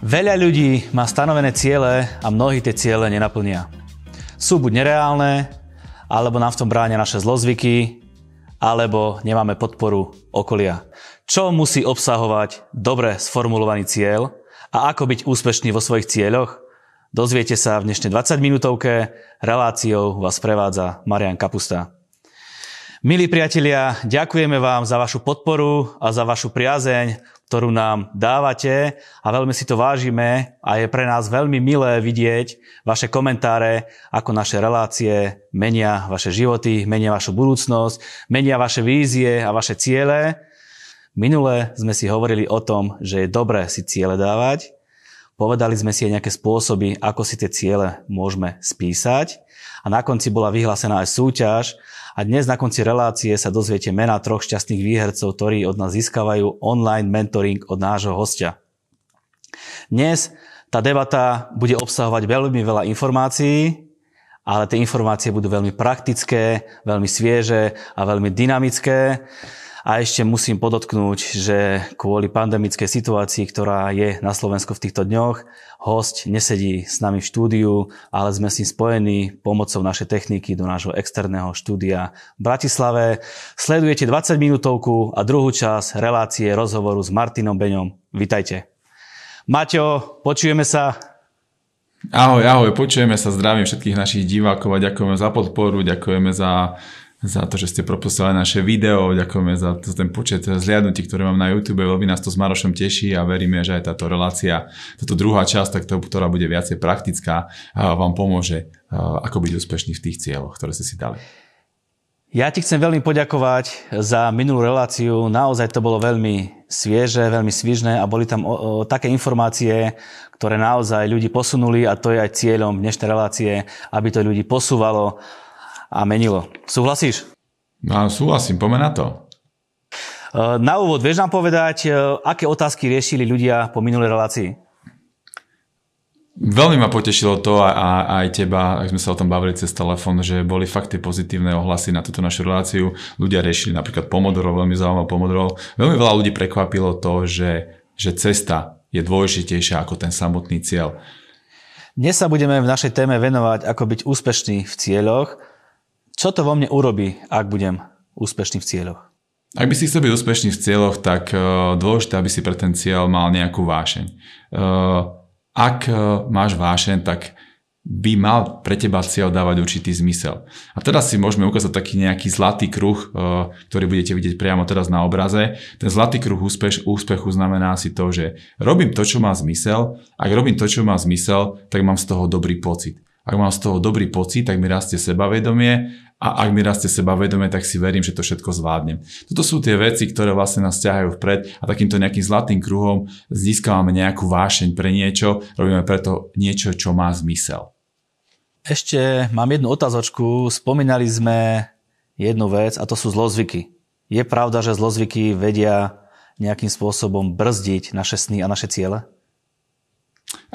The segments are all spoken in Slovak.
Veľa ľudí má stanovené ciele a mnohí tie ciele nenaplnia. Sú buď nereálne, alebo nám v tom bránia naše zlozvyky, alebo nemáme podporu okolia. Čo musí obsahovať dobre sformulovaný cieľ a ako byť úspešný vo svojich cieľoch? Dozviete sa v dnešnej 20 minútovke. Reláciou vás prevádza Marian Kapusta. Milí priatelia, ďakujeme vám za vašu podporu a za vašu priazeň ktorú nám dávate a veľmi si to vážime a je pre nás veľmi milé vidieť vaše komentáre, ako naše relácie menia vaše životy, menia vašu budúcnosť, menia vaše vízie a vaše ciele. Minule sme si hovorili o tom, že je dobré si ciele dávať. Povedali sme si aj nejaké spôsoby, ako si tie ciele môžeme spísať. A na konci bola vyhlásená aj súťaž, a dnes na konci relácie sa dozviete mena troch šťastných výhercov, ktorí od nás získavajú online mentoring od nášho hostia. Dnes tá debata bude obsahovať veľmi veľa informácií, ale tie informácie budú veľmi praktické, veľmi svieže a veľmi dynamické. A ešte musím podotknúť, že kvôli pandemickej situácii, ktorá je na Slovensku v týchto dňoch, host nesedí s nami v štúdiu, ale sme s ním spojení pomocou našej techniky do nášho externého štúdia v Bratislave. Sledujete 20 minútovku a druhú časť relácie rozhovoru s Martinom Beňom. Vitajte. Maťo, počujeme sa. Ahoj, ahoj, počujeme sa, zdravím všetkých našich divákov a ďakujeme za podporu, ďakujeme za za to, že ste propustili naše video, ďakujeme za ten počet zliadnutí, ktoré mám na YouTube, veľmi nás to s Marošom teší a veríme, že aj táto relácia, táto druhá časť, tak to, ktorá bude viacej praktická, vám pomôže ako byť úspešný v tých cieľoch, ktoré ste si dali. Ja ti chcem veľmi poďakovať za minulú reláciu. Naozaj to bolo veľmi svieže, veľmi svižné a boli tam o, o, také informácie, ktoré naozaj ľudí posunuli a to je aj cieľom dnešnej relácie, aby to ľudí posúvalo a menilo. Súhlasíš? No, súhlasím, poďme na to. E, na úvod, vieš nám povedať, e, aké otázky riešili ľudia po minulej relácii? Veľmi ma potešilo to a, a aj teba, ak sme sa o tom bavili cez telefón, že boli fakt tie pozitívne ohlasy na túto našu reláciu. Ľudia riešili napríklad Pomodoro, veľmi zaujímavé Pomodoro. Veľmi veľa ľudí prekvapilo to, že, že cesta je dôležitejšia ako ten samotný cieľ. Dnes sa budeme v našej téme venovať, ako byť úspešný v cieľoch. Čo to vo mne urobí, ak budem úspešný v cieľoch? Ak by si chcel byť úspešný v cieľoch, tak uh, dôležité, aby si pre ten cieľ mal nejakú vášeň. Uh, ak uh, máš vášeň, tak by mal pre teba cieľ dávať určitý zmysel. A teraz si môžeme ukázať taký nejaký zlatý kruh, ktorý budete vidieť priamo teraz na obraze. Ten zlatý kruh úspeš, úspechu znamená si to, že robím to, čo má zmysel. Ak robím to, čo má zmysel, tak mám z toho dobrý pocit. Ak mám z toho dobrý pocit, tak mi rastie sebavedomie a ak mi rastie sebavedomie, tak si verím, že to všetko zvládnem. Toto sú tie veci, ktoré vlastne nás ťahajú vpred a takýmto nejakým zlatým kruhom získavame nejakú vášeň pre niečo, robíme preto niečo, čo má zmysel. Ešte mám jednu otázočku. Spomínali sme jednu vec a to sú zlozvyky. Je pravda, že zlozvyky vedia nejakým spôsobom brzdiť naše sny a naše ciele?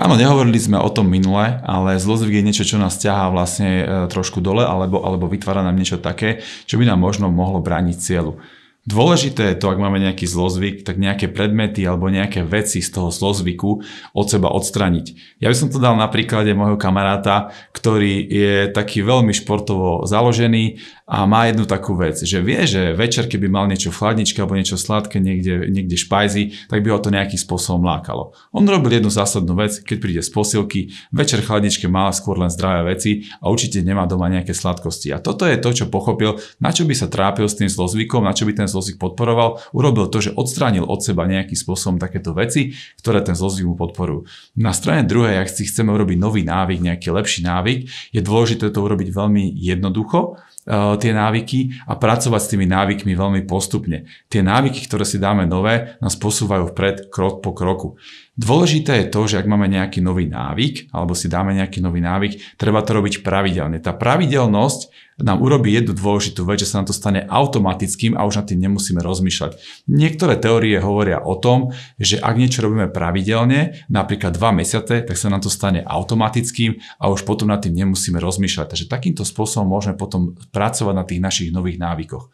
Áno, nehovorili sme o tom minule, ale zlozvyk je niečo, čo nás ťahá vlastne e, trošku dole alebo, alebo vytvára nám niečo také, čo by nám možno mohlo brániť cieľu. Dôležité je to, ak máme nejaký zlozvyk, tak nejaké predmety alebo nejaké veci z toho zlozvyku od seba odstraniť. Ja by som to dal na príklade môjho kamaráta, ktorý je taký veľmi športovo založený a má jednu takú vec, že vie, že večer, keby mal niečo v chladničke alebo niečo sladké niekde, niekde špajzi, tak by ho to nejakým spôsobom lákalo. On robil jednu zásadnú vec, keď príde z posilky, večer v chladničke má skôr len zdravé veci a určite nemá doma nejaké sladkosti. A toto je to, čo pochopil, na čo by sa trápil s tým zlozvykom, na čo by ten zlozvyk podporoval, urobil to, že odstránil od seba nejakým spôsobom takéto veci, ktoré ten zlozvyk mu podporujú. Na strane druhej, ak si chceme urobiť nový návyk, nejaký lepší návyk, je dôležité to urobiť veľmi jednoducho, Eh, tie návyky a pracovať s tými návykmi veľmi postupne. Tie návyky, ktoré si dáme nové, nás posúvajú vpred krok po kroku. Dôležité je to, že ak máme nejaký nový návyk, alebo si dáme nejaký nový návyk, treba to robiť pravidelne. Tá pravidelnosť nám urobí jednu dôležitú vec, že sa nám to stane automatickým a už nad tým nemusíme rozmýšľať. Niektoré teórie hovoria o tom, že ak niečo robíme pravidelne, napríklad dva mesiace, tak sa nám to stane automatickým a už potom nad tým nemusíme rozmýšľať. Takže takýmto spôsobom môžeme potom pracovať na tých našich nových návykoch.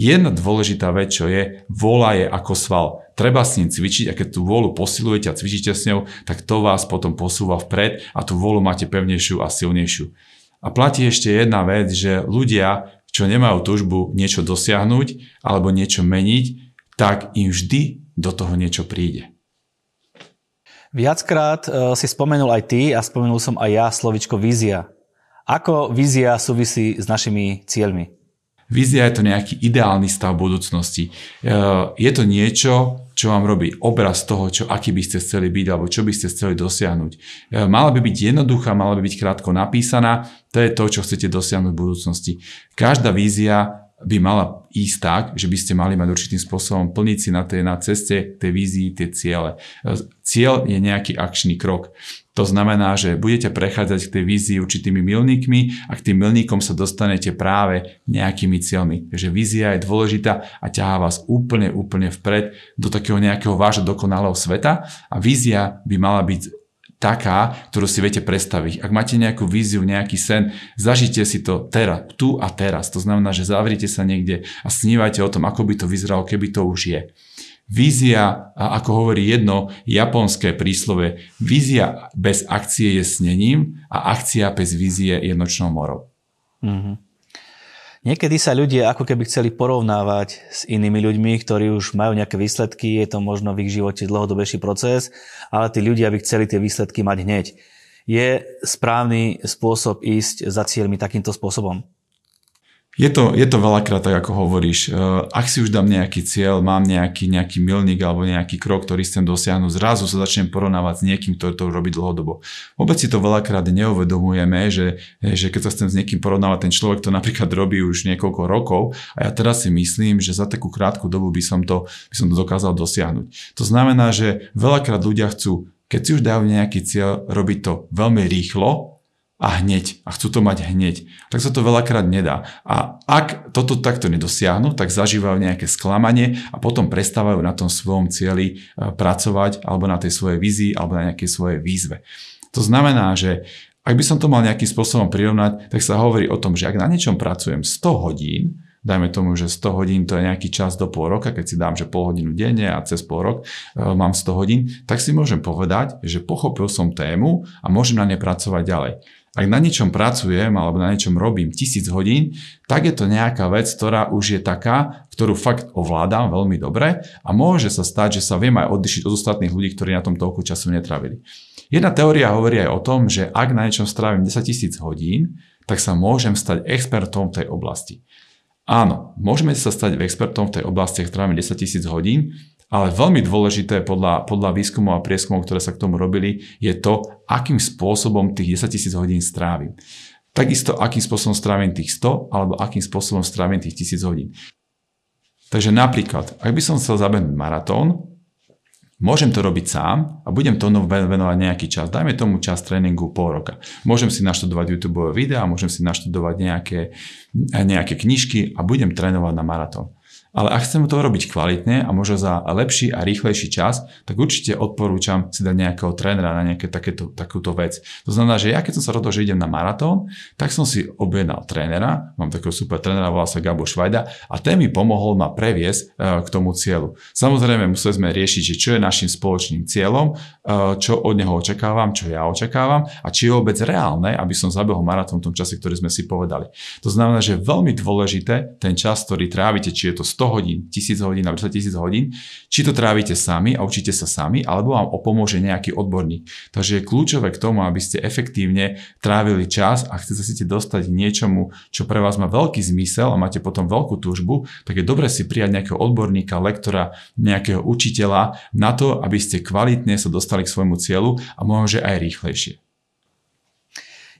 Jedna dôležitá vec, čo je, vola je ako sval. Treba s ním cvičiť a keď tú vôľu posilujete a cvičíte s ňou, tak to vás potom posúva vpred a tú vôľu máte pevnejšiu a silnejšiu. A platí ešte jedna vec, že ľudia, čo nemajú túžbu niečo dosiahnuť alebo niečo meniť, tak im vždy do toho niečo príde. Viackrát e, si spomenul aj ty a spomenul som aj ja slovičko vízia. Ako vízia súvisí s našimi cieľmi? Vízia je to nejaký ideálny stav budúcnosti. E, je to niečo, čo vám robí obraz toho, čo, aký by ste chceli byť alebo čo by ste chceli dosiahnuť. E, mala by byť jednoduchá, mala by byť krátko napísaná, to je to, čo chcete dosiahnuť v budúcnosti. Každá vízia by mala ísť tak, že by ste mali mať určitým spôsobom plniť si na, tej, na ceste tej vízii tie ciele. E, cieľ je nejaký akčný krok. To znamená, že budete prechádzať k tej vízii určitými milníkmi a k tým milníkom sa dostanete práve nejakými cieľmi. Takže vízia je dôležitá a ťahá vás úplne, úplne vpred do takého nejakého vášho dokonalého sveta a vízia by mala byť taká, ktorú si viete predstaviť. Ak máte nejakú víziu, nejaký sen, zažite si to teraz, tu a teraz. To znamená, že zavrite sa niekde a snívajte o tom, ako by to vyzeralo, keby to už je. Vízia, ako hovorí jedno japonské príslove, vízia bez akcie je snením a akcia bez vízie je nočnou morou. Mm-hmm. Niekedy sa ľudia ako keby chceli porovnávať s inými ľuďmi, ktorí už majú nejaké výsledky, je to možno v ich živote dlhodobejší proces, ale tí ľudia by chceli tie výsledky mať hneď. Je správny spôsob ísť za cieľmi takýmto spôsobom? Je to, je to veľakrát tak, ako hovoríš. E, ak si už dám nejaký cieľ, mám nejaký, nejaký milník alebo nejaký krok, ktorý chcem dosiahnuť, zrazu sa začnem porovnávať s niekým, ktorý to robí dlhodobo. Vôbec si to veľakrát neuvedomujeme, že, že keď sa chcem s niekým porovnávať, ten človek to napríklad robí už niekoľko rokov a ja teraz si myslím, že za takú krátku dobu by som to, by som to dokázal dosiahnuť. To znamená, že veľakrát ľudia chcú keď si už dajú nejaký cieľ, robiť to veľmi rýchlo, a hneď a chcú to mať hneď, tak sa to veľakrát nedá. A ak toto takto nedosiahnu, tak zažívajú nejaké sklamanie a potom prestávajú na tom svojom cieli e, pracovať alebo na tej svojej vízii alebo na nejakej svojej výzve. To znamená, že ak by som to mal nejakým spôsobom prirovnať, tak sa hovorí o tom, že ak na niečom pracujem 100 hodín, dajme tomu, že 100 hodín to je nejaký čas do pol roka, keď si dám, že pol hodinu denne a cez pol rok e, mám 100 hodín, tak si môžem povedať, že pochopil som tému a môžem na ne pracovať ďalej. Ak na niečom pracujem alebo na niečom robím tisíc hodín, tak je to nejaká vec, ktorá už je taká, ktorú fakt ovládam veľmi dobre a môže sa stať, že sa viem aj odlišiť od ostatných ľudí, ktorí na tom toľko času netravili. Jedna teória hovorí aj o tom, že ak na niečom strávim 10 tisíc hodín, tak sa môžem stať expertom v tej oblasti. Áno, môžeme sa stať expertom v tej oblasti, ak strávime 10 tisíc hodín, ale veľmi dôležité podľa, podľa výskumov a prieskumov, ktoré sa k tomu robili, je to, akým spôsobom tých 10 tisíc hodín strávim. Takisto, akým spôsobom strávim tých 100, alebo akým spôsobom strávim tých 1000 hodín. Takže napríklad, ak by som chcel zabehnúť maratón, Môžem to robiť sám a budem tomu venovať nejaký čas. Dajme tomu čas tréningu pol roka. Môžem si naštudovať YouTube videá, môžem si naštudovať nejaké, nejaké knižky a budem trénovať na maratón. Ale ak chcem to robiť kvalitne a možno za lepší a rýchlejší čas, tak určite odporúčam si dať nejakého trénera na nejaké takéto, takúto vec. To znamená, že ja keď som sa rozhodol, že idem na maratón, tak som si objednal trénera, mám takého super trénera, volá sa Gabo Švajda a ten mi pomohol ma previesť e, k tomu cieľu. Samozrejme museli sme riešiť, že čo je našim spoločným cieľom, e, čo od neho očakávam, čo ja očakávam a či je vôbec reálne, aby som zabehol maratón v tom čase, ktorý sme si povedali. To znamená, že je veľmi dôležité ten čas, ktorý trávite, či je to 100 hodín, 1000 hodín alebo 10 tisíc hodín, či to trávite sami a učíte sa sami, alebo vám opomôže nejaký odborník. Takže je kľúčové k tomu, aby ste efektívne trávili čas a chcete sa dostať k niečomu, čo pre vás má veľký zmysel a máte potom veľkú túžbu, tak je dobre si prijať nejakého odborníka, lektora, nejakého učiteľa na to, aby ste kvalitne sa dostali k svojmu cieľu a možno aj rýchlejšie.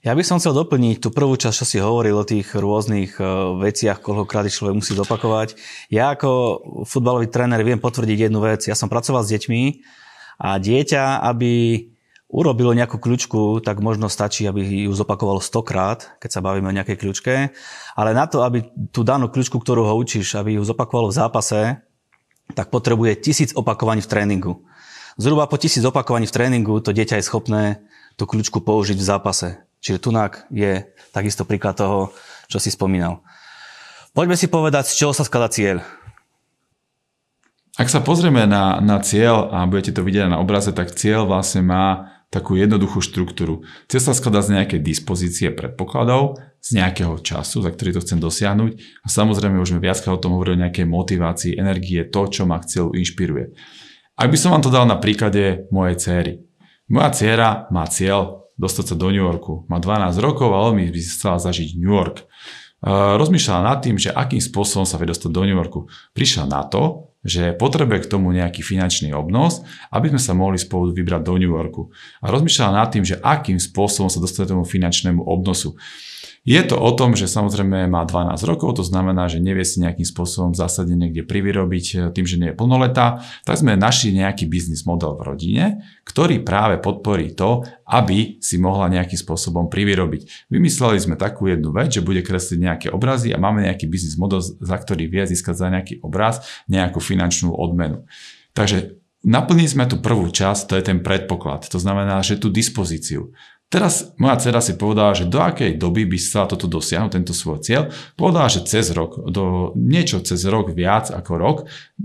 Ja by som chcel doplniť tú prvú časť, čo si hovoril o tých rôznych e, veciach, koľkokrát človek musí zopakovať. Ja ako futbalový tréner viem potvrdiť jednu vec. Ja som pracoval s deťmi a dieťa, aby urobilo nejakú kľúčku, tak možno stačí, aby ju zopakovalo stokrát, keď sa bavíme o nejakej kľúčke. Ale na to, aby tú danú kľúčku, ktorú ho učíš, aby ju zopakovalo v zápase, tak potrebuje tisíc opakovaní v tréningu. Zhruba po tisíc opakovaní v tréningu to dieťa je schopné tú kľúčku použiť v zápase. Čiže Tunák je takisto príklad toho, čo si spomínal. Poďme si povedať, z čoho sa skladá cieľ. Ak sa pozrieme na, na cieľ a budete to vidieť na obraze, tak cieľ vlastne má takú jednoduchú štruktúru. Cieľ sa skladá z nejakej dispozície predpokladov, z nejakého času, za ktorý to chcem dosiahnuť a samozrejme už sme viackrát o tom hovorili o nejakej motivácii, energie, to, čo ma k cieľu inšpiruje. Ak by som vám to dal na príklade mojej céry. Moja dcéra má cieľ dostať sa do New Yorku. Má 12 rokov a veľmi by chcela zažiť New York. Rozmýšľala nad tým, že akým spôsobom sa vie dostať do New Yorku. Prišla na to, že potrebuje k tomu nejaký finančný obnos, aby sme sa mohli spolu vybrať do New Yorku. A rozmýšľala nad tým, že akým spôsobom sa dostať tomu finančnému obnosu. Je to o tom, že samozrejme má 12 rokov, to znamená, že nevie si nejakým spôsobom zásadne niekde privyrobiť e, tým, že nie je plnoletá, tak sme našli nejaký biznis model v rodine, ktorý práve podporí to, aby si mohla nejakým spôsobom privyrobiť. Vymysleli sme takú jednu vec, že bude kresliť nejaké obrazy a máme nejaký biznis model, za ktorý vie získať za nejaký obraz nejakú finančnú odmenu. Takže Naplnili sme tú prvú časť, to je ten predpoklad. To znamená, že tú dispozíciu. Teraz moja dcera si povedala, že do akej doby by sa toto dosiahnuť, tento svoj cieľ. Povedala, že cez rok, do niečo cez rok viac ako rok,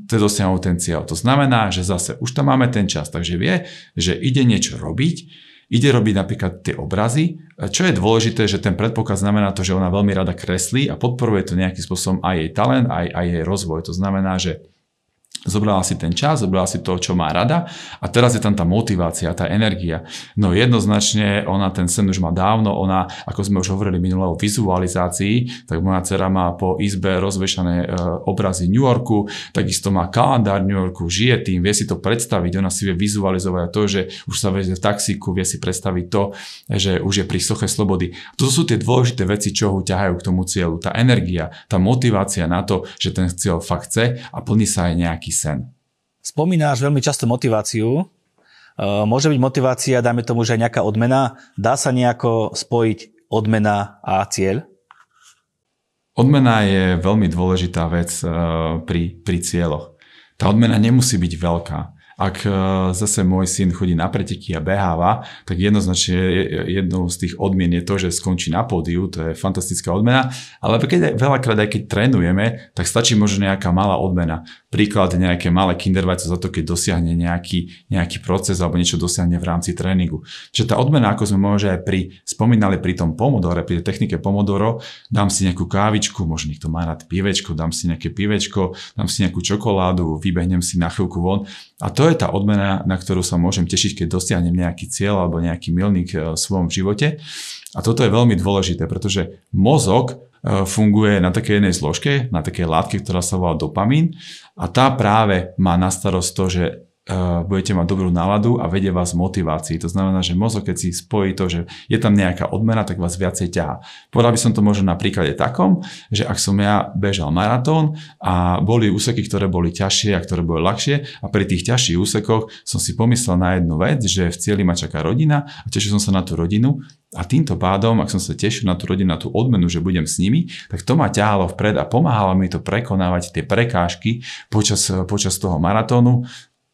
chce dosiahnuť ten cieľ. To znamená, že zase už tam máme ten čas, takže vie, že ide niečo robiť, ide robiť napríklad tie obrazy. Čo je dôležité, že ten predpoklad znamená to, že ona veľmi rada kreslí a podporuje to nejakým spôsobom aj jej talent, aj, aj jej rozvoj. To znamená, že Zobrala si ten čas, zobrala si to, čo má rada a teraz je tam tá motivácia, tá energia. No jednoznačne ona ten sen už má dávno, ona, ako sme už hovorili minulé o vizualizácii, tak moja dcera má po izbe rozvešané e, obrazy New Yorku, takisto má kalendár New Yorku, žije tým, vie si to predstaviť, ona si vie vizualizovať to, že už sa vezie v taxíku, vie si predstaviť to, že už je pri soche slobody. To sú tie dôležité veci, čo ho ťahajú k tomu cieľu. Tá energia, tá motivácia na to, že ten cieľ fakt chce a plní sa aj nejaký sen. Spomínáš veľmi často motiváciu. E, môže byť motivácia, dajme tomu, že aj nejaká odmena. Dá sa nejako spojiť odmena a cieľ? Odmena je veľmi dôležitá vec e, pri, pri cieľoch. Tá odmena nemusí byť veľká. Ak e, zase môj syn chodí na preteky a beháva, tak jednoznačne jednou z tých odmien je to, že skončí na pódiu, to je fantastická odmena, ale keď veľakrát aj keď trénujeme, tak stačí možno nejaká malá odmena. Príklad nejaké malé kindervajce za to, keď dosiahne nejaký, nejaký proces alebo niečo dosiahne v rámci tréningu. Čiže tá odmena, ako sme možno aj pri, spomínali pri tom pomodore, pri technike pomodoro, dám si nejakú kávičku, možno niekto má rád pivečko, dám si nejaké pivečko, dám si nejakú čokoládu, vybehnem si na chvíľku von a to je tá odmena, na ktorú sa môžem tešiť, keď dosiahnem nejaký cieľ alebo nejaký milník e, v svojom živote. A toto je veľmi dôležité, pretože mozog funguje na takej jednej zložke, na takej látke, ktorá sa volá dopamín a tá práve má na starosť to, že budete mať dobrú náladu a vedie vás motivácii. To znamená, že mozog, keď si spojí to, že je tam nejaká odmena, tak vás viacej ťahá. Povedal by som to možno na príklade takom, že ak som ja bežal maratón a boli úseky, ktoré boli ťažšie a ktoré boli ľahšie a pri tých ťažších úsekoch som si pomyslel na jednu vec, že v cieli ma čaká rodina a tešil som sa na tú rodinu a týmto pádom, ak som sa tešil na tú rodinu, na tú odmenu, že budem s nimi, tak to ma ťahalo vpred a pomáhalo mi to prekonávať tie prekážky počas, počas toho maratónu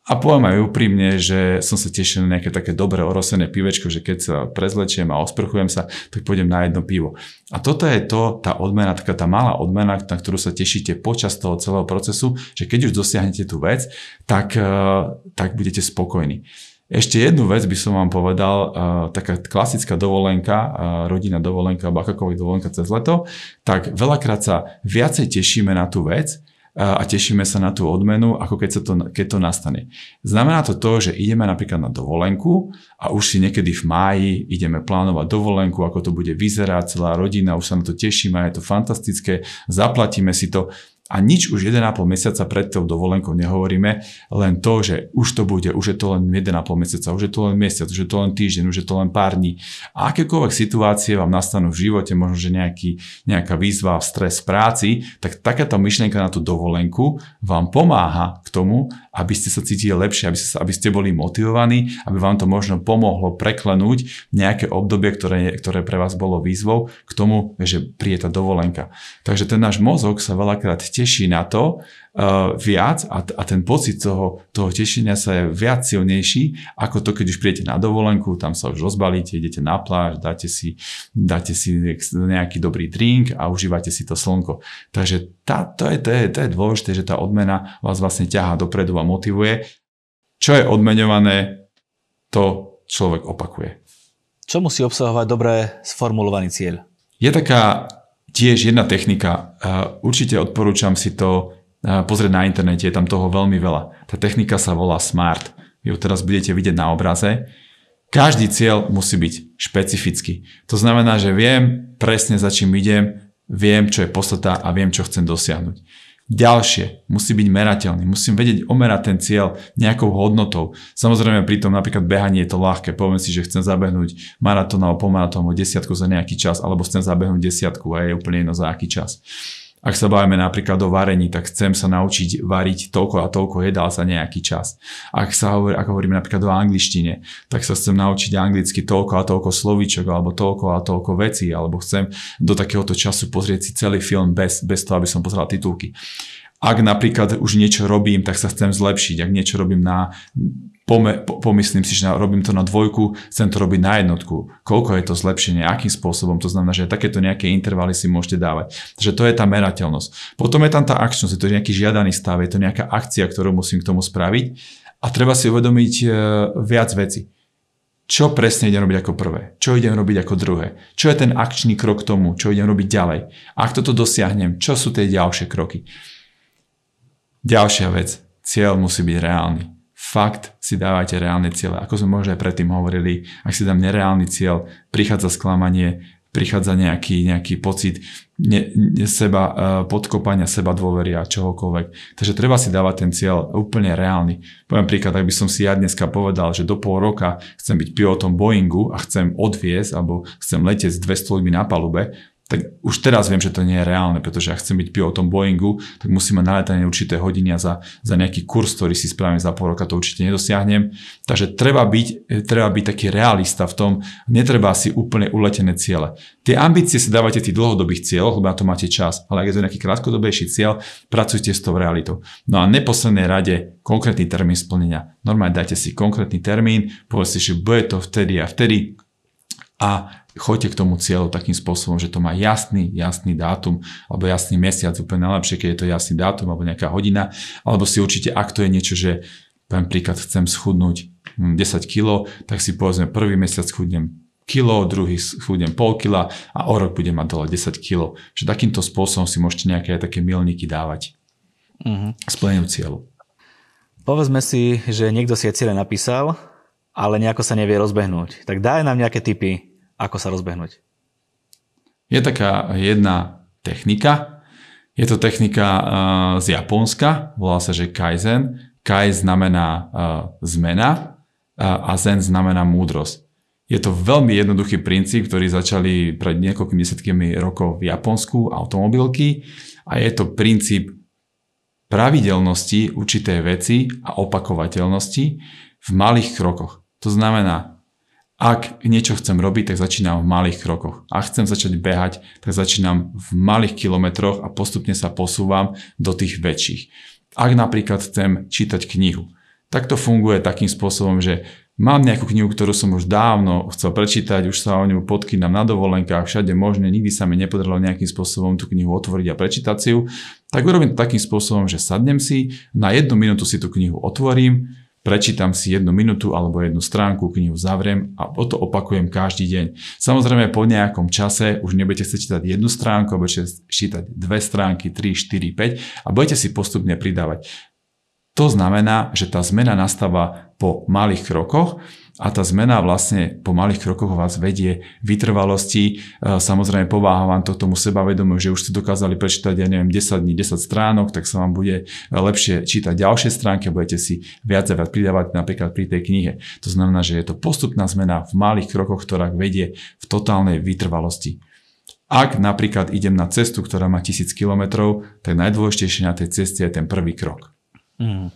a poviem aj úprimne, že som sa tešil na nejaké také dobré orosené pivečko, že keď sa prezlečiem a osprchujem sa, tak pôjdem na jedno pivo. A toto je to, tá odmena, taká tá malá odmena, na ktorú sa tešíte počas toho celého procesu, že keď už dosiahnete tú vec, tak, eh, tak budete spokojní. Ešte jednu vec by som vám povedal, uh, taká klasická dovolenka, uh, rodina dovolenka alebo akákoľvek dovolenka cez leto, tak veľakrát sa viacej tešíme na tú vec, a tešíme sa na tú odmenu, ako keď, sa to, keď to nastane. Znamená to to, že ideme napríklad na dovolenku a už si niekedy v máji ideme plánovať dovolenku, ako to bude vyzerať, celá rodina, už sa na to tešíme, je to fantastické, zaplatíme si to a nič už 1,5 mesiaca pred tou dovolenkou nehovoríme, len to, že už to bude, už je to len 1,5 mesiaca, už je to len mesiac, už je to len týždeň, už je to len pár dní. A akékoľvek situácie vám nastanú v živote, možno, že nejaký, nejaká výzva, stres v práci, tak takáto myšlienka na tú dovolenku vám pomáha k tomu, aby ste sa cítili lepšie, aby, sa, aby ste boli motivovaní, aby vám to možno pomohlo preklenúť nejaké obdobie, ktoré, ktoré pre vás bolo výzvou k tomu, že príde tá dovolenka. Takže ten náš mozog sa veľakrát teší na to uh, viac a, a ten pocit toho, toho tešenia sa je viac silnejší, ako to, keď už prijete na dovolenku, tam sa už rozbalíte, idete na pláž, dáte si, dáte si nejaký dobrý drink a užívate si to slnko. Takže tá, to, je, to, je, to je dôležité, že tá odmena vás vlastne ťahá dopredu a motivuje. Čo je odmeňované, to človek opakuje. Čo musí obsahovať dobre sformulovaný cieľ? Je taká tiež jedna technika. Určite odporúčam si to pozrieť na internete, je tam toho veľmi veľa. Tá technika sa volá SMART. Ju teraz budete vidieť na obraze. Každý cieľ musí byť špecifický. To znamená, že viem presne za čím idem, viem, čo je podstata a viem, čo chcem dosiahnuť. Ďalšie, musí byť merateľný, musím vedieť omerať ten cieľ nejakou hodnotou. Samozrejme pri tom napríklad behanie je to ľahké, poviem si, že chcem zabehnúť maratón alebo polmaratón alebo desiatku za nejaký čas, alebo chcem zabehnúť desiatku a je úplne jedno za aký čas. Ak sa bavíme napríklad o varení, tak chcem sa naučiť variť toľko a toľko jedál za nejaký čas. Ak sa hovorí, ako hovoríme napríklad o angličtine, tak sa chcem naučiť anglicky toľko a toľko slovíčok alebo toľko a toľko vecí, alebo chcem do takéhoto času pozrieť si celý film bez, bez toho, aby som pozeral titulky. Ak napríklad už niečo robím, tak sa chcem zlepšiť. Ak niečo robím na pome, pomyslím si, že robím to na dvojku, chcem to robiť na jednotku. Koľko je to zlepšenie, akým spôsobom, to znamená, že takéto nejaké intervaly si môžete dávať. Takže to je tá merateľnosť. Potom je tam tá akčnosť, je to nejaký žiadaný stav, je to nejaká akcia, ktorú musím k tomu spraviť a treba si uvedomiť e, viac veci. Čo presne idem robiť ako prvé? Čo idem robiť ako druhé? Čo je ten akčný krok k tomu? Čo idem robiť ďalej? Ak toto dosiahnem, čo sú tie ďalšie kroky? Ďalšia vec. Cieľ musí byť reálny fakt si dávajte reálne ciele. Ako sme možno aj predtým hovorili, ak si dám nereálny cieľ, prichádza sklamanie, prichádza nejaký, nejaký pocit ne, ne, seba, uh, podkopania, seba dôvery a čohokoľvek. Takže treba si dávať ten cieľ úplne reálny. Poviem príklad, ak by som si ja dneska povedal, že do pol roka chcem byť pilotom Boeingu a chcem odviesť alebo chcem letieť s 200 ľuďmi na palube, tak už teraz viem, že to nie je reálne, pretože ak chcem byť pilotom Boeingu, tak musím mať naletanie určité hodiny a za, za nejaký kurz, ktorý si spravím za pol roka, to určite nedosiahnem. Takže treba byť, treba byť taký realista v tom, netreba si úplne uletené ciele. Tie ambície si dávate tých dlhodobých cieľoch, lebo na to máte čas, ale ak je to nejaký krátkodobejší cieľ, pracujte s tou realitou. No a neposlednej rade konkrétny termín splnenia. Normálne dajte si konkrétny termín, povedzte, že bude to vtedy a vtedy a choďte k tomu cieľu takým spôsobom, že to má jasný, jasný dátum alebo jasný mesiac, úplne najlepšie, keď je to jasný dátum alebo nejaká hodina, alebo si určite, ak to je niečo, že poviem príklad, chcem schudnúť 10 hm, kg, tak si povedzme prvý mesiac schudnem kilo, druhý schudnem pol kila a o rok budem mať dole 10 kg. Že takýmto spôsobom si môžete nejaké také milníky dávať. Uh-huh. Splneniu cieľu. Povedzme si, že niekto si aj cieľe napísal, ale nejako sa nevie rozbehnúť. Tak daj nám nejaké tipy, ako sa rozbehnúť? Je taká jedna technika. Je to technika uh, z Japonska, volá sa, že Kaizen. Kai znamená uh, zmena uh, a Zen znamená múdrosť. Je to veľmi jednoduchý princíp, ktorý začali pred niekoľkými desetkými rokov v Japonsku automobilky a je to princíp pravidelnosti určitej veci a opakovateľnosti v malých krokoch. To znamená, ak niečo chcem robiť, tak začínam v malých krokoch. Ak chcem začať behať, tak začínam v malých kilometroch a postupne sa posúvam do tých väčších. Ak napríklad chcem čítať knihu, tak to funguje takým spôsobom, že mám nejakú knihu, ktorú som už dávno chcel prečítať, už sa o ňu podkýnam na dovolenkách, všade možné, nikdy sa mi nepodarilo nejakým spôsobom tú knihu otvoriť a prečítať si ju, tak urobím to takým spôsobom, že sadnem si, na jednu minútu si tú knihu otvorím, prečítam si jednu minútu alebo jednu stránku, knihu zavriem a o to opakujem každý deň. Samozrejme po nejakom čase už nebudete chcieť čítať jednu stránku, budete čítať dve stránky, 3, 4, 5 a budete si postupne pridávať. To znamená, že tá zmena nastáva po malých krokoch a tá zmena vlastne po malých krokoch vás vedie vytrvalosti. E, samozrejme pováha vám to tomu sebavedomu, že už ste dokázali prečítať, ja neviem, 10 dní, 10 stránok, tak sa vám bude lepšie čítať ďalšie stránky a budete si viac a viac pridávať napríklad pri tej knihe. To znamená, že je to postupná zmena v malých krokoch, ktorá vedie v totálnej vytrvalosti. Ak napríklad idem na cestu, ktorá má 1000 km, tak najdôležitejšie na tej ceste je ten prvý krok. Mm.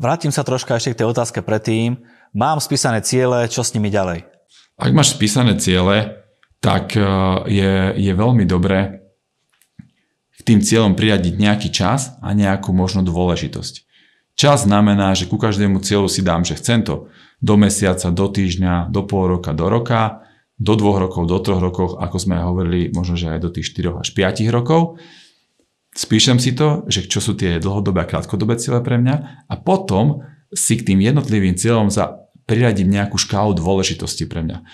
Vrátim sa troška ešte k tej otázke predtým mám spísané ciele, čo s nimi ďalej? Ak máš spísané ciele, tak e, je, je veľmi dobré k tým cieľom priradiť nejaký čas a nejakú možno dôležitosť. Čas znamená, že ku každému cieľu si dám, že chcem to do mesiaca, do týždňa, do pol roka, do roka, do dvoch rokov, do troch rokov, ako sme hovorili, možno, že aj do tých 4 až 5 rokov. Spíšem si to, že čo sú tie dlhodobé a krátkodobé ciele pre mňa a potom si k tým jednotlivým cieľom za priradím nejakú škálu dôležitosti pre mňa.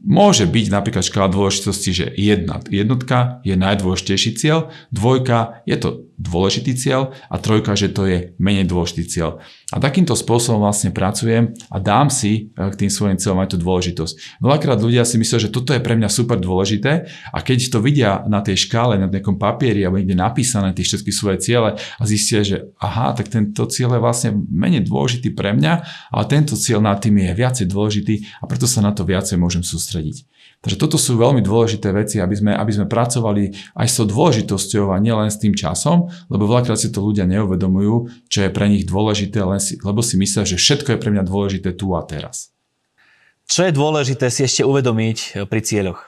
Môže byť napríklad škála dôležitosti, že jedna, jednotka je najdôležitejší cieľ, dvojka je to dôležitý cieľ a trojka, že to je menej dôležitý cieľ. A takýmto spôsobom vlastne pracujem a dám si eh, k tým svojim cieľom aj tú dôležitosť. Veľakrát ľudia si myslia, že toto je pre mňa super dôležité a keď to vidia na tej škále, na nejakom papieri alebo niekde napísané tie všetky svoje ciele a zistia, že aha, tak tento cieľ je vlastne menej dôležitý pre mňa, ale tento cieľ nad tým je viacej dôležitý a preto sa na to viacej môžem sústrediť. Takže toto sú veľmi dôležité veci, aby sme, aby sme pracovali aj s tou dôležitosťou a nielen s tým časom, lebo veľakrát si to ľudia neuvedomujú, čo je pre nich dôležité, len si, lebo si myslia, že všetko je pre mňa dôležité tu a teraz. Čo je dôležité si ešte uvedomiť eh, pri cieľoch?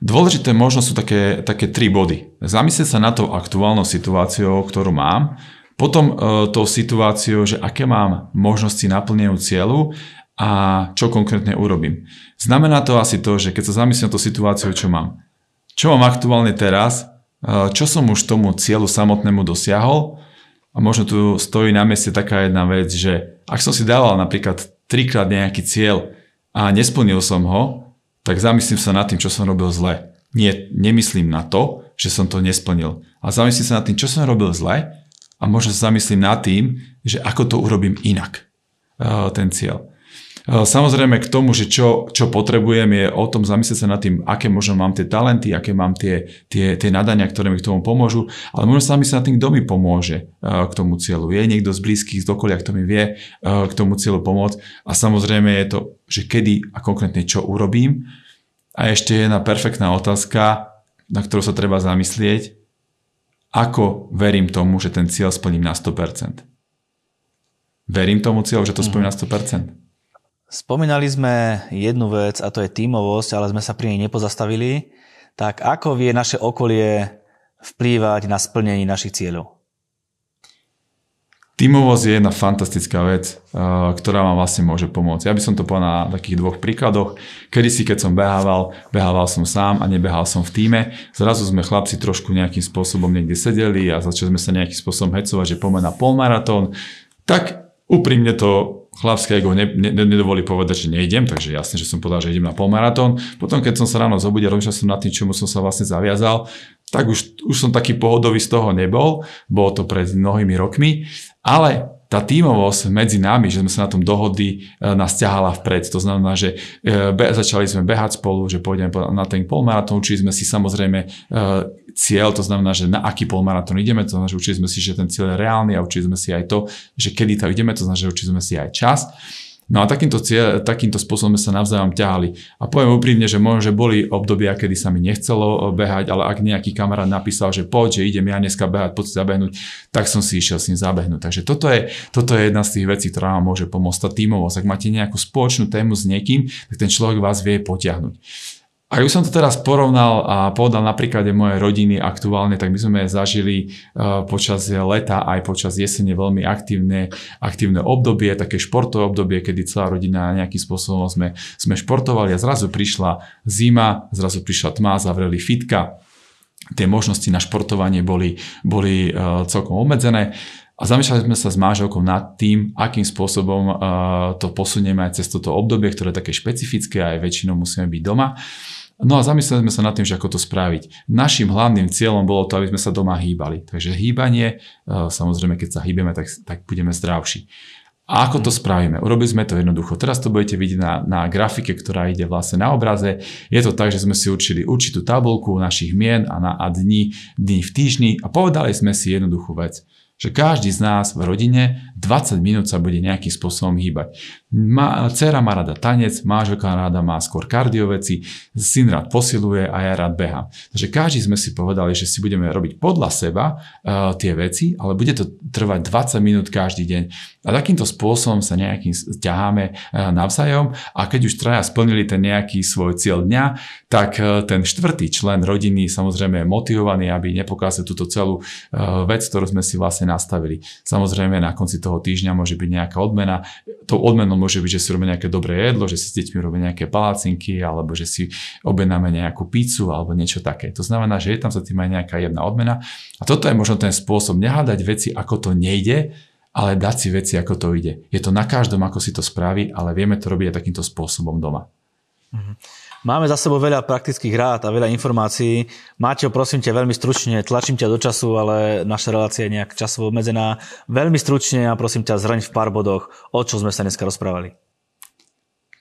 Dôležité možno sú také, také tri body. Zamyslieť sa na tou aktuálnou situáciou, ktorú mám, potom e, tou situáciou, že aké mám možnosti naplneniu cieľu a čo konkrétne urobím. Znamená to asi to, že keď sa zamyslím tú situáciu, čo mám. Čo mám aktuálne teraz, e, čo som už tomu cieľu samotnému dosiahol a možno tu stojí na mieste taká jedna vec, že ak som si dával napríklad trikrát nejaký cieľ a nesplnil som ho, tak zamyslím sa nad tým, čo som robil zle. Nie, nemyslím na to, že som to nesplnil. A zamyslím sa nad tým, čo som robil zle a možno sa zamyslím nad tým, že ako to urobím inak, e, ten cieľ. Eh, samozrejme k tomu, že čo, čo potrebujem je o tom zamyslieť sa nad tým, aké možno mám tie talenty, aké mám tie, tie, tie nadania, ktoré mi k tomu pomôžu, ale možno sa zamyslieť nad tým, kto mi pomôže eh, k tomu cieľu. Je niekto z blízkych, z okolia, kto mi vie eh, k tomu cieľu pomôcť a samozrejme je to, že kedy a konkrétne čo urobím. A ešte jedna perfektná otázka, na ktorú sa treba zamyslieť, ako verím tomu, že ten cieľ splním na 100%. Verím tomu cieľu, že to splním na 100%? Spomínali sme jednu vec a to je tímovosť, ale sme sa pri nej nepozastavili. Tak ako vie naše okolie vplývať na splnenie našich cieľov? Tímovosť je jedna fantastická vec, eh, ktorá vám vlastne môže pomôcť. Ja by som to povedal na takých dvoch príkladoch. Kedy si, keď som behával, behával som sám a nebehal som v týme. Zrazu sme chlapci trošku nejakým spôsobom niekde sedeli a začali sme sa nejakým spôsobom hecovať, že poďme na polmaratón. Tak úprimne to chlapské ego ne, ne, nedovolí povedať, že nejdem, takže jasne, že som povedal, že idem na polmaratón. Potom, keď som sa ráno zobudil, rozmýšľal som nad tým, čomu som sa vlastne zaviazal, tak už, už som taký pohodový z toho nebol, bolo to pred mnohými rokmi, ale tá tímovosť medzi nami, že sme sa na tom dohodli, e, nás ťahala vpred. To znamená, že e, začali sme behať spolu, že pôjdeme na ten polmaratón, učili sme si samozrejme e, cieľ, to znamená, že na aký polmaratón ideme, to znamená, že učili sme si, že ten cieľ je reálny a učili sme si aj to, že kedy tam ideme, to znamená, že učili sme si aj čas. No a takýmto, cieľ, takýmto spôsobom sme sa navzájom ťahali. A poviem úprimne, že možno, že boli obdobia, kedy sa mi nechcelo behať, ale ak nejaký kamarát napísal, že poď, že idem ja dneska behať, poď si zabehnúť, tak som si išiel s ním zabehnúť. Takže toto je, toto je jedna z tých vecí, ktorá vám môže pomôcť tá tímovosť. Ak máte nejakú spoločnú tému s niekým, tak ten človek vás vie potiahnuť. Ak by som to teraz porovnal a povedal na príklade mojej rodiny aktuálne, tak my sme zažili uh, počas leta aj počas jesene veľmi aktívne, aktívne obdobie, také športové obdobie, kedy celá rodina nejakým spôsobom sme, sme športovali a zrazu prišla zima, zrazu prišla tma, zavreli fitka, tie možnosti na športovanie boli, boli uh, celkom obmedzené. A zamýšľali sme sa s máželkou nad tým, akým spôsobom uh, to posunieme aj cez toto obdobie, ktoré je také špecifické a aj väčšinou musíme byť doma. No a zamysleli sme sa nad tým, že ako to spraviť. Našim hlavným cieľom bolo to, aby sme sa doma hýbali. Takže hýbanie, e, samozrejme, keď sa hýbeme, tak, tak budeme zdravší. A ako to spravíme? Urobili sme to jednoducho. Teraz to budete vidieť na, na grafike, ktorá ide vlastne na obraze. Je to tak, že sme si určili určitú tabulku našich mien a, na, a dní, dní v týždni a povedali sme si jednoduchú vec Že každý z nás v rodine 20 minút sa bude nejakým spôsobom hýbať. Má, dcera má rada tanec, manželka rada má skôr kardioveci, syn rád posiluje a ja rád behám. Takže každý sme si povedali, že si budeme robiť podľa seba uh, tie veci, ale bude to trvať 20 minút každý deň. A takýmto spôsobom sa nejakým ťaháme uh, navzájom a keď už traja splnili ten nejaký svoj cieľ dňa, tak uh, ten štvrtý člen rodiny samozrejme je motivovaný, aby nepokázal túto celú uh, vec, ktorú sme si vlastne nastavili. Samozrejme na konci toho týždňa môže byť nejaká odmena. Tou odmenou môže byť, že si robíme nejaké dobré jedlo, že si s deťmi robíme nejaké palacinky, alebo že si objednáme nejakú pizzu alebo niečo také. To znamená, že je tam za tým aj nejaká jedna odmena. A toto je možno ten spôsob nehádať veci, ako to nejde, ale dať si veci, ako to ide. Je to na každom, ako si to spraví, ale vieme to robiť aj takýmto spôsobom doma. Mm-hmm. Máme za sebou veľa praktických rád a veľa informácií. Máte, prosím ťa, veľmi stručne, tlačím ťa do času, ale naša relácia je nejak časovo obmedzená. Veľmi stručne a prosím ťa, zraň v pár bodoch, o čo sme sa dneska rozprávali.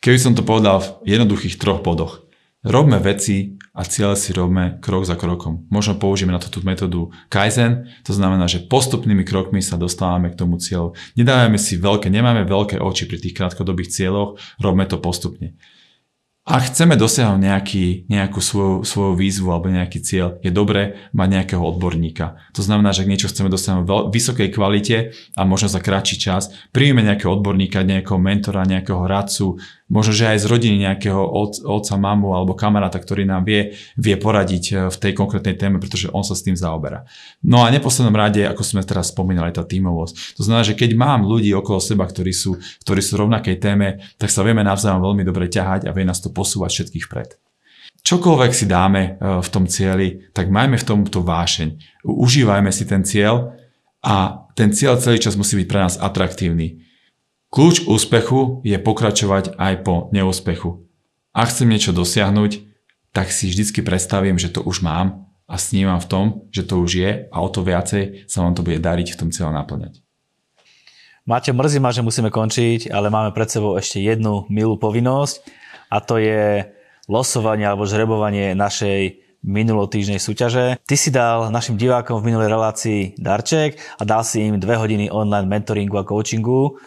Keby som to povedal v jednoduchých troch bodoch. Robme veci a cieľe si robme krok za krokom. Možno použijeme na to tú metódu Kaizen, to znamená, že postupnými krokmi sa dostávame k tomu cieľu. Nedávame si veľké, nemáme veľké oči pri tých krátkodobých cieľoch, robme to postupne. Ak chceme dosiahnuť nejaký, nejakú svoju, svoju výzvu alebo nejaký cieľ, je dobré mať nejakého odborníka. To znamená, že ak niečo chceme dosiahnuť v vysokej kvalite a možno za kratší čas, príjme nejakého odborníka, nejakého mentora, nejakého radcu, možno, že aj z rodiny nejakého otca, mamu alebo kamaráta, ktorý nám vie, vie poradiť eh, v tej konkrétnej téme, pretože on sa s tým zaoberá. No a neposlednom rade, ako sme teraz spomínali, tá tímovosť. To znamená, že keď mám ľudí okolo seba, ktorí sú, ktorí sú rovnakej téme, tak sa vieme navzájom veľmi dobre ťahať a vie nás to posúvať všetkých vpred. Čokoľvek si dáme eh, v tom cieli, tak majme v tomto vášeň. Užívajme si ten cieľ a ten cieľ celý čas musí byť pre nás atraktívny. Kľúč úspechu je pokračovať aj po neúspechu. Ak chcem niečo dosiahnuť, tak si vždycky predstavím, že to už mám a snívam v tom, že to už je a o to viacej sa vám to bude dariť v tom cieľa naplňať. Máte, mrzí ma, že musíme končiť, ale máme pred sebou ešte jednu milú povinnosť a to je losovanie alebo žrebovanie našej minulotýžnej súťaže. Ty si dal našim divákom v minulej relácii darček a dal si im dve hodiny online mentoringu a coachingu.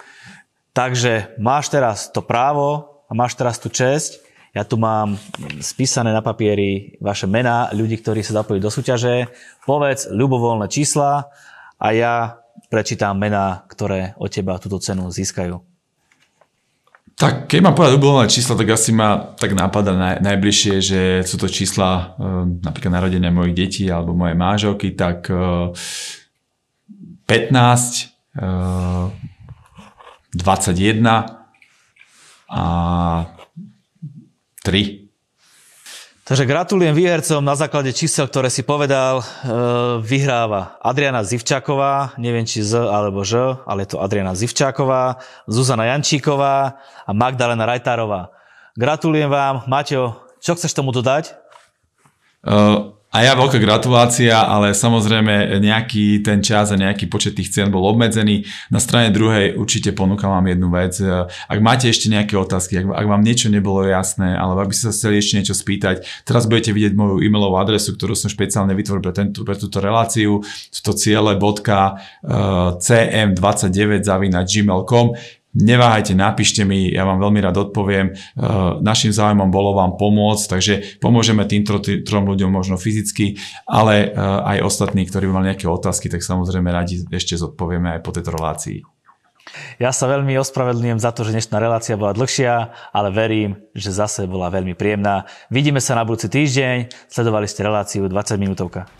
Takže máš teraz to právo a máš teraz tú česť. Ja tu mám spísané na papieri vaše mená ľudí, ktorí sa zapojili do súťaže. Povedz ľubovoľné čísla a ja prečítam mená, ktoré od teba túto cenu získajú. Tak keď mám povedať ľubovoľné čísla, tak asi ma tak napadá naj, najbližšie, že sú to čísla e, napríklad narodenia mojich detí alebo moje mážovky, tak e, 15, e, 21 a 3. Takže gratulujem výhercom na základe čísel, ktoré si povedal. E, vyhráva Adriana Zivčáková, neviem či Z alebo Ž, ale je to Adriana Zivčáková, Zuzana Jančíková a Magdalena Rajtárová. Gratulujem vám. Maťo, čo chceš tomu dodať? Uh, a ja veľká gratulácia, ale samozrejme nejaký ten čas a nejaký počet tých cien bol obmedzený. Na strane druhej určite ponúkam vám jednu vec. Ak máte ešte nejaké otázky, ak, ak vám niečo nebolo jasné, alebo ak by ste sa chceli ešte niečo spýtať, teraz budete vidieť moju e-mailovú adresu, ktorú som špeciálne vytvoril pre, tento, pre túto reláciu. Sú to ciele.cm29 gmail.com neváhajte, napíšte mi, ja vám veľmi rád odpoviem. Eh, našim záujmom bolo vám pomôcť, takže pomôžeme týmto trom ľuďom možno fyzicky, ale eh, aj ostatní, ktorí mali nejaké otázky, tak samozrejme radi ešte zodpovieme aj po tejto relácii. Ja sa veľmi ospravedlňujem za to, že dnešná relácia bola dlhšia, ale verím, že zase bola veľmi príjemná. Vidíme sa na budúci týždeň. Sledovali ste reláciu 20 minútovka.